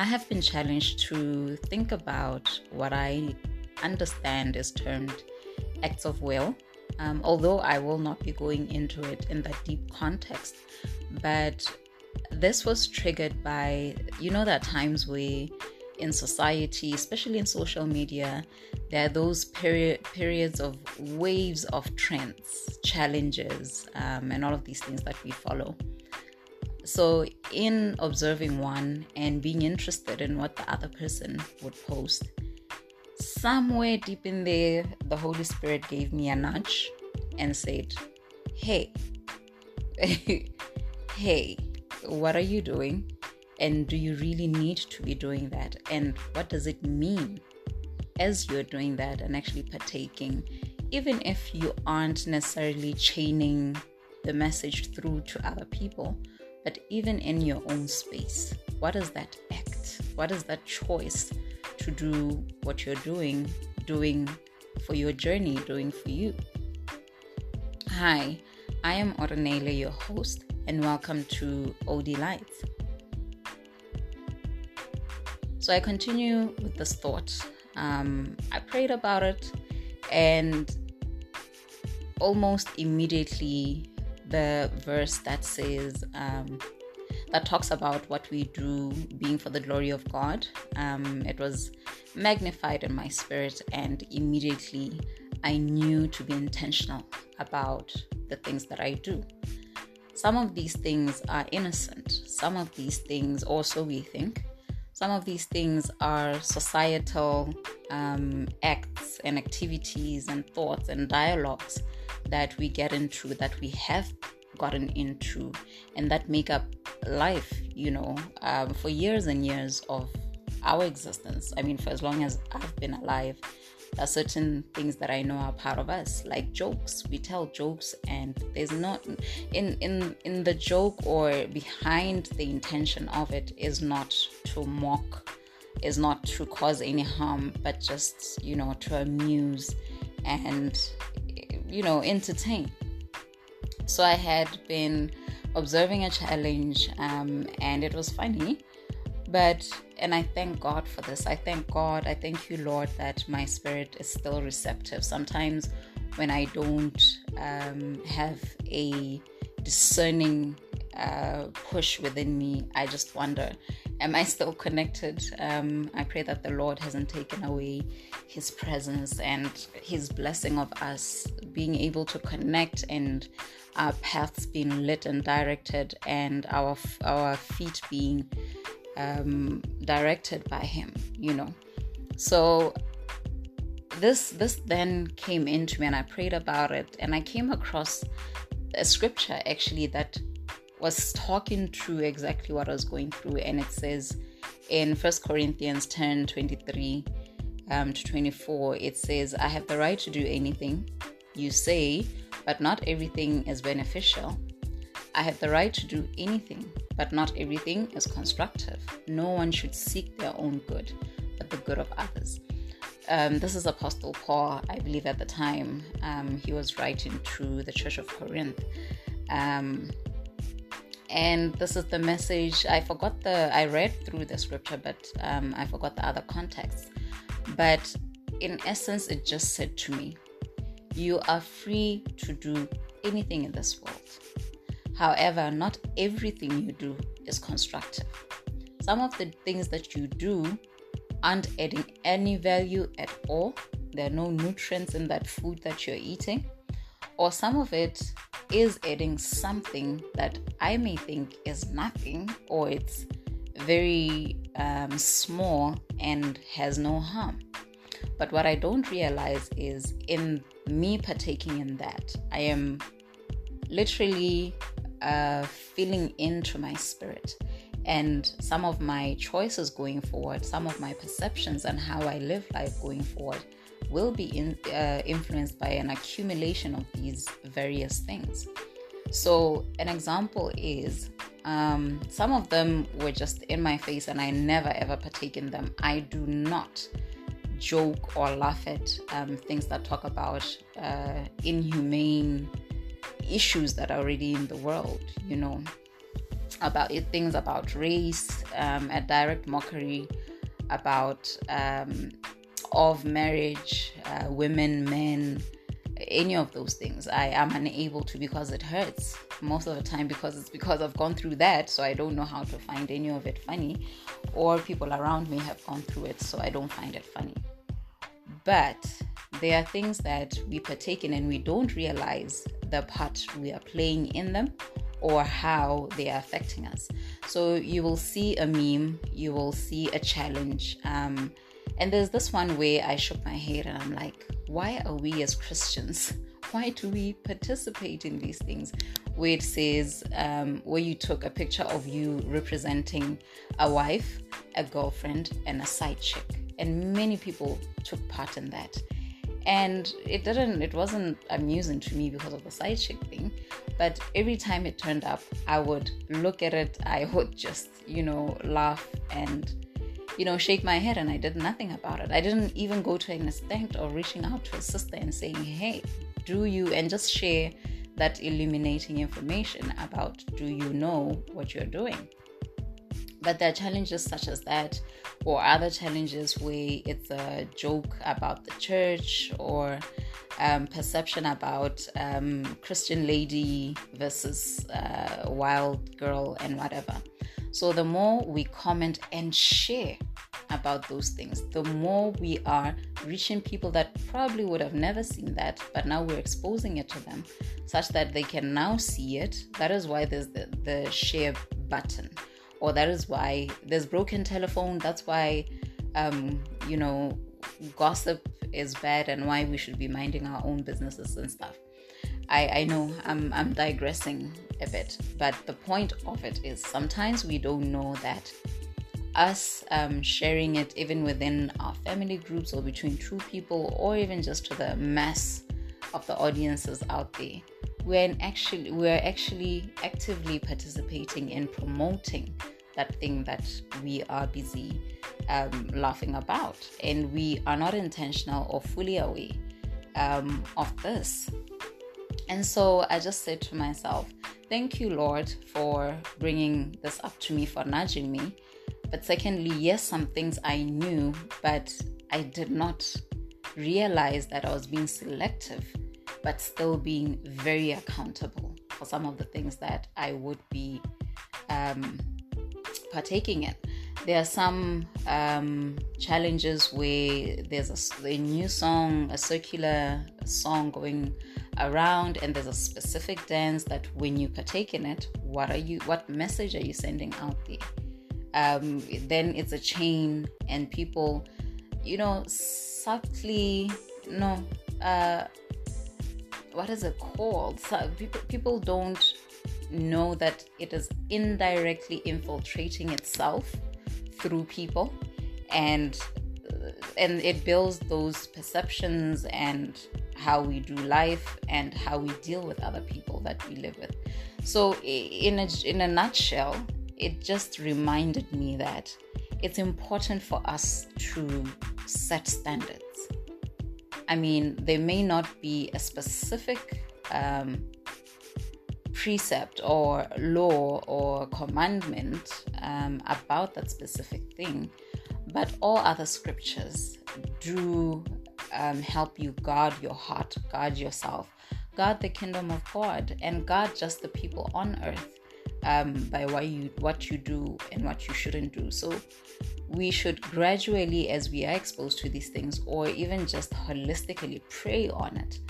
I have been challenged to think about what I understand is termed acts of will, um, although I will not be going into it in that deep context. But this was triggered by, you know, that times where in society, especially in social media, there are those period, periods of waves of trends, challenges, um, and all of these things that we follow. So, in observing one and being interested in what the other person would post, somewhere deep in there, the Holy Spirit gave me a nudge and said, Hey, hey, what are you doing? And do you really need to be doing that? And what does it mean as you're doing that and actually partaking, even if you aren't necessarily chaining the message through to other people, but even in your own space? What is that act? What is that choice to do what you're doing, doing for your journey, doing for you? Hi, I am Oranele, your host, and welcome to OD Lights. So I continue with this thought. Um, I prayed about it, and almost immediately, the verse that says, um, that talks about what we do being for the glory of God, um, it was magnified in my spirit, and immediately I knew to be intentional about the things that I do. Some of these things are innocent, some of these things also we think. Some of these things are societal um, acts and activities and thoughts and dialogues that we get into, that we have gotten into, and that make up life, you know, um, for years and years of our existence. I mean, for as long as I've been alive, there are certain things that I know are part of us, like jokes. We tell jokes, and there's not in in in the joke or behind the intention of it is not to mock, is not to cause any harm, but just you know to amuse and you know entertain. So I had been observing a challenge, um, and it was funny but, and I thank God for this. I thank God. I thank you, Lord, that my spirit is still receptive. Sometimes when I don't um, have a discerning uh, push within me, I just wonder, am I still connected? Um, I pray that the Lord hasn't taken away His presence and His blessing of us being able to connect and our paths being lit and directed and our our feet being um, directed by him you know so this this then came into me and i prayed about it and i came across a scripture actually that was talking through exactly what i was going through and it says in First corinthians 10 23 um, to 24 it says i have the right to do anything you say but not everything is beneficial I have the right to do anything, but not everything is constructive. No one should seek their own good, but the good of others. Um, this is Apostle Paul, I believe, at the time um, he was writing to the Church of Corinth. Um, and this is the message. I forgot the, I read through the scripture, but um, I forgot the other context. But in essence, it just said to me, You are free to do anything in this world However, not everything you do is constructive. Some of the things that you do aren't adding any value at all. There are no nutrients in that food that you're eating. Or some of it is adding something that I may think is nothing or it's very um, small and has no harm. But what I don't realize is in me partaking in that, I am literally uh, into my spirit. And some of my choices going forward, some of my perceptions and how I live life going forward will be in, uh, influenced by an accumulation of these various things. So, an example is um, some of them were just in my face and I never ever partake in them. I do not joke or laugh at um, things that talk about uh, inhumane issues that are already in the world, you know. about things about race, um, a direct mockery about um, of marriage, uh, women, men, any of those things. I am unable to because it hurts most of the time because it's because I've gone through that, so I don't know how to find any of it funny, or people around me have gone through it, so I don't find it funny. But there are things that we partake in and we don't realize the part we are playing in them or how they are affecting us. So you will see a meme, you will see a challenge. Um, and there's this one where I shook my head and I'm like, why are we as Christians? Why do we participate in these things? Where it says, um, where you took a picture of you representing a wife, a girlfriend, and a side chick. And many people took part in that and it didn't it wasn't amusing to me because of the side chick thing but every time it turned up i would look at it i would just you know laugh and you know shake my head and i did nothing about it i didn't even go to an extent of reaching out to a sister and saying hey do you and just share that illuminating information about do you know what you're doing but there are challenges such as that, or other challenges where it's a joke about the church or um, perception about um, Christian lady versus uh, wild girl and whatever. So the more we comment and share about those things, the more we are reaching people that probably would have never seen that, but now we're exposing it to them such that they can now see it. That is why there's the, the share button. Or that is why there's broken telephone. That's why um, you know gossip is bad and why we should be minding our own businesses and stuff I, I know I'm, I'm digressing a bit but the point of it is sometimes we don't know that us um, sharing it even within our family groups or between two people or even just to the mass of the audiences out there we're actually we're actually actively participating in promoting that thing that we are busy um, laughing about. And we are not intentional or fully aware um, of this and so i just said to myself thank you lord for bringing this up to me for nudging me but secondly yes some things i knew but i did not realize that i was being selective but still being very accountable for some of the things that I would be um, partaking in. There are some um, challenges where there's a, a new song, a circular song going around, and there's a specific dance that when you partake in it, what are you? What message are you sending out there? Um, then it's a chain, and people, you know, subtly, no, uh, what is it called? So people, people don't know that it is indirectly infiltrating itself through people and and it builds those perceptions and how we do life and how we deal with other people that we live with. So in a, in a nutshell it just reminded me that it's important for us to set standards. I mean, there may not be a specific um, precept or law or commandment um, about that specific thing, but all other scriptures do um, help you guard your heart, guard yourself, guard the kingdom of God, and guard just the people on earth um, by what you what you do and what you shouldn't do. So we should gradually, as we are exposed to these things, or even just holistically pray on it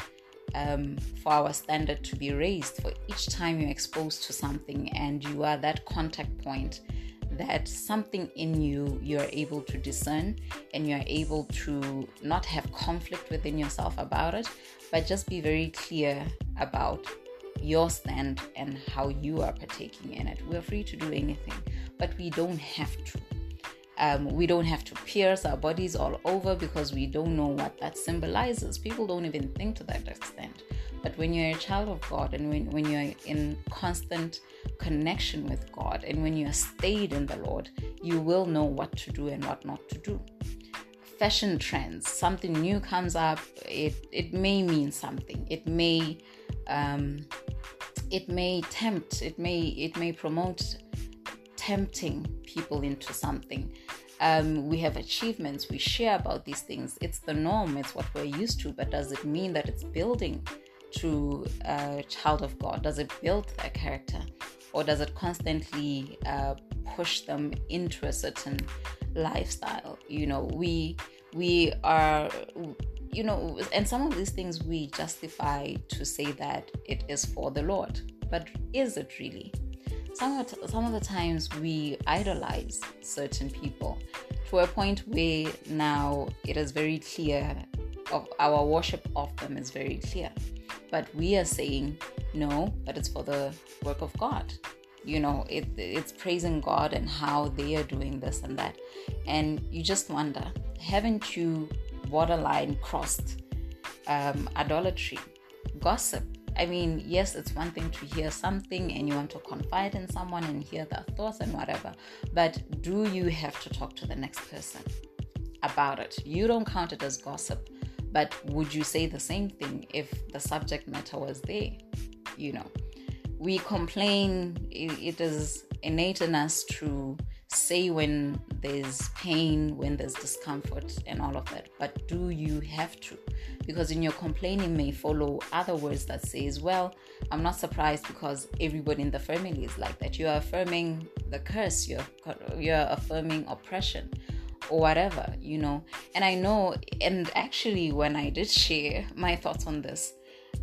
um, for our standard to be raised for each time you're exposed to something and you are that contact point that something in you you're able to discern and you're able to not have conflict within yourself about it but just be very clear about your stand and how you are partaking in it we're free to do anything but we don't have to um, we don't have to pierce our bodies all over because we don't know what that symbolizes. People don't even think to that extent. But when you're a child of God and when, when you're in constant connection with God and when you're stayed in the Lord, you will know what to do and what not to do. Fashion trends, something new comes up, it, it may mean something. It may um, it may tempt, it may it may promote tempting people into something. Um, we have achievements, we share about these things. It's the norm, it's what we're used to, but does it mean that it's building to a child of God? Does it build their character? Or does it constantly uh, push them into a certain lifestyle? You know, we we are you know and some of these things we justify to say that it is for the lord but is it really some of, some of the times we idolize certain people to a point where now it is very clear of our worship of them is very clear but we are saying no but it's for the work of god. You know it, it's praising god and how they are doing this and that. And you just wonder haven't you borderline crossed um, idolatry gossip? I mean, yes, it's one thing to hear something and you want to confide in someone and hear their thoughts and whatever, but do you have to talk to the next person about it? You don't count it as gossip, but would you say the same thing if the subject matter was there? You know, we complain, it is innate in us to say when there's pain, when there's discomfort, and all of that. But do you have to? Because in your complaining may follow other words that says, "Well, I'm not surprised because everybody in the family is like that." You are affirming the curse. You're you're affirming oppression or whatever, you know. And I know, and actually, when I did share my thoughts on this,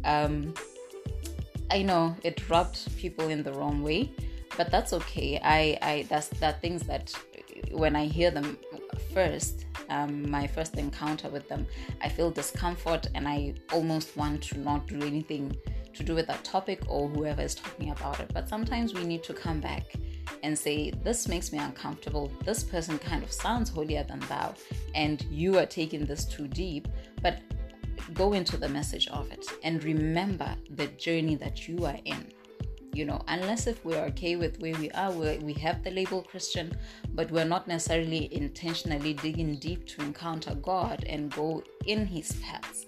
um, I know it rubbed people in the wrong way but that's okay. I, I that's that things that when I hear them first, um, my first encounter with them, I feel discomfort and I almost want to not do anything to do with that topic or whoever is talking about it. But sometimes we need to come back and say, This makes me uncomfortable. This person kind of sounds holier than thou, and you are taking this too deep. But go into the message of it and remember the journey that you are in you know unless if we're okay with where we are we we have the label christian but we're not necessarily intentionally digging deep to encounter god and go in his paths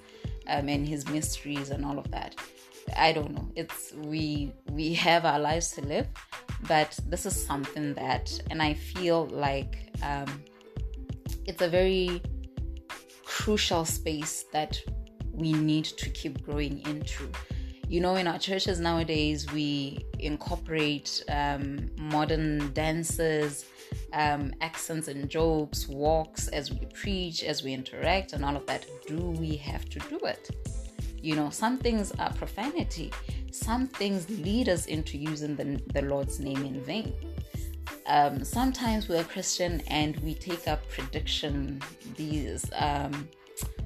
um, and his mysteries and all of that i don't know it's we we have our lives to live but this is something that and i feel like um, it's a very crucial space that we need to keep growing into you know, in our churches nowadays, we incorporate um, modern dances, um, accents and jokes, walks as we preach, as we interact, and all of that. Do we have to do it? You know, some things are profanity, some things lead us into using the, the Lord's name in vain. Um, sometimes we're Christian and we take up prediction, these um,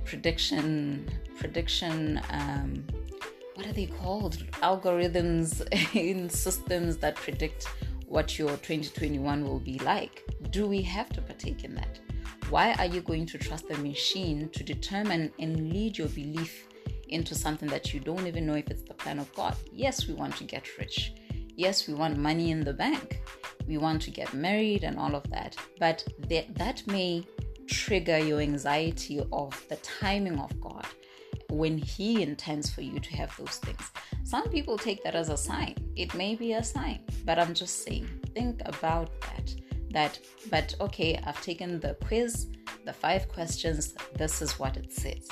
prediction, prediction, um, what are they called? Algorithms in systems that predict what your 2021 will be like. Do we have to partake in that? Why are you going to trust the machine to determine and lead your belief into something that you don't even know if it's the plan of God? Yes, we want to get rich. Yes, we want money in the bank. We want to get married and all of that. But that, that may trigger your anxiety of the timing of God when He intends for you to have those things. Some people take that as a sign. It may be a sign, but I'm just saying, think about that. That, but okay, I've taken the quiz, the five questions, this is what it says.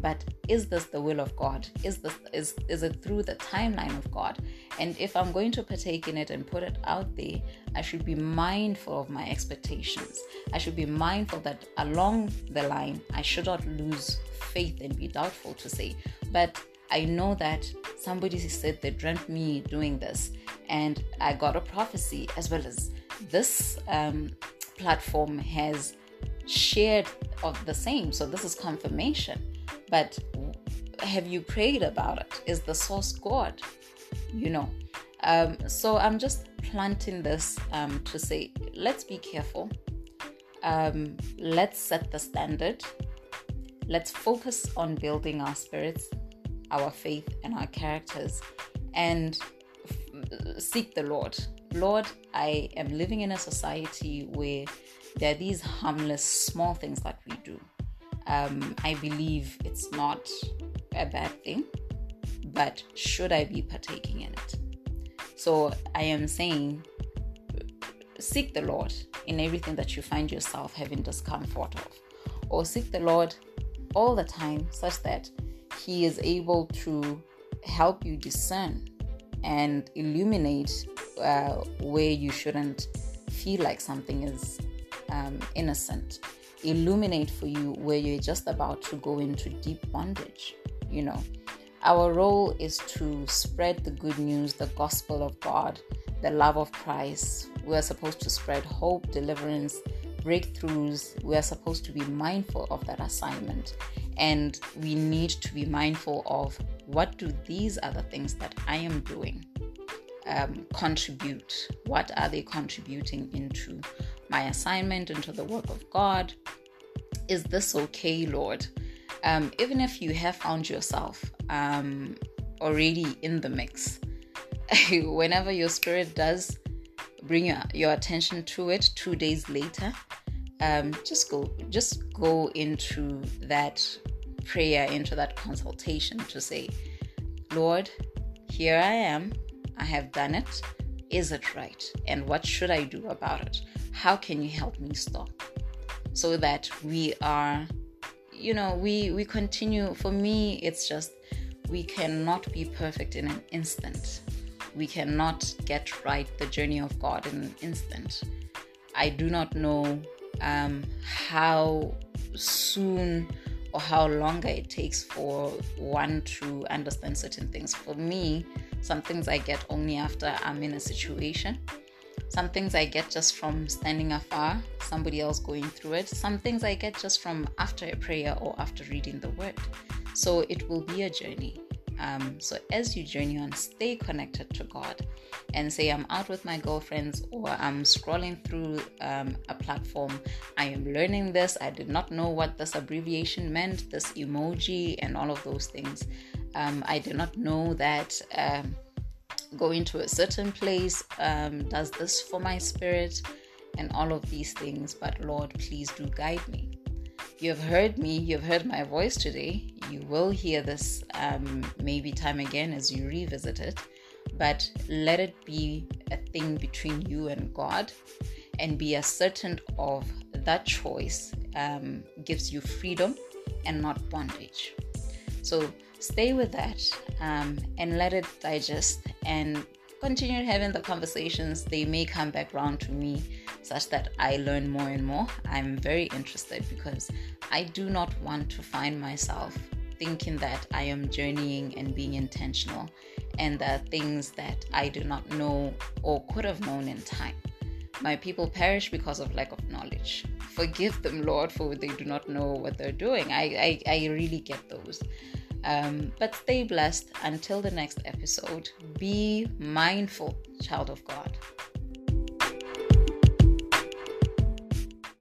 But is this the will of God? Is this is is it through the timeline of God? And if I'm going to partake in it and put it out there, I should be mindful of my expectations. I should be mindful that along the line, I should not lose faith and be doubtful to say, but I know that somebody said they dreamt me doing this, and I got a prophecy as well as this um, platform has shared of the same. So this is confirmation. But have you prayed about it? Is the source God? You know. Um, so I'm just planting this um, to say, let's be careful. Um, let's set the standard. Let's focus on building our spirits, our faith, and our characters, and f- seek the Lord. Lord, I am living in a society where there are these harmless small things that we do um, I believe it's not a bad thing, but should I be partaking in it? So I am saying, seek the Lord in everything that you find yourself having discomfort of, or seek the Lord all the time such that He is able to help you discern and illuminate uh, where you shouldn't feel like something is um, innocent. Illuminate for you where you're just about to go into deep bondage. You know, our role is to spread the good news, the gospel of God, the love of Christ. We are supposed to spread hope, deliverance, breakthroughs. We are supposed to be mindful of that assignment. And we need to be mindful of what do these other things that I am doing um, contribute? What are they contributing into my assignment, into the work of God? Is this okay, Lord? Um, even if you have found yourself um, already in the mix, whenever your spirit does bring your, your attention to it two days later, um, just go just go into that prayer, into that consultation to say, Lord, here I am. I have done it. Is it right? And what should I do about it? How can you help me stop? So that we are, you know, we we continue. For me, it's just we cannot be perfect in an instant. We cannot get right the journey of God in an instant. I do not know um, how soon or how longer it takes for one to understand certain things. For me, some things I get only after I'm in a situation. Some things I get just from standing afar, somebody else going through it. Some things I get just from after a prayer or after reading the word. So it will be a journey. Um, so as you journey on, stay connected to God and say, I'm out with my girlfriends or I'm scrolling through um, a platform. I am learning this. I did not know what this abbreviation meant, this emoji, and all of those things. Um, I did not know that um, going to a certain place um, does this for my spirit and all of these things. But Lord, please do guide me. You have heard me, you've heard my voice today. You will hear this um, maybe time again as you revisit it, but let it be a thing between you and God and be as certain of that choice um, gives you freedom and not bondage. So stay with that um, and let it digest and continue having the conversations. They may come back round to me such that I learn more and more. I'm very interested because I do not want to find myself thinking that I am journeying and being intentional and there are things that I do not know or could have known in time. My people perish because of lack of knowledge. Forgive them, Lord, for they do not know what they're doing. I, I, I really get those. Um, but stay blessed until the next episode. Be mindful, child of God.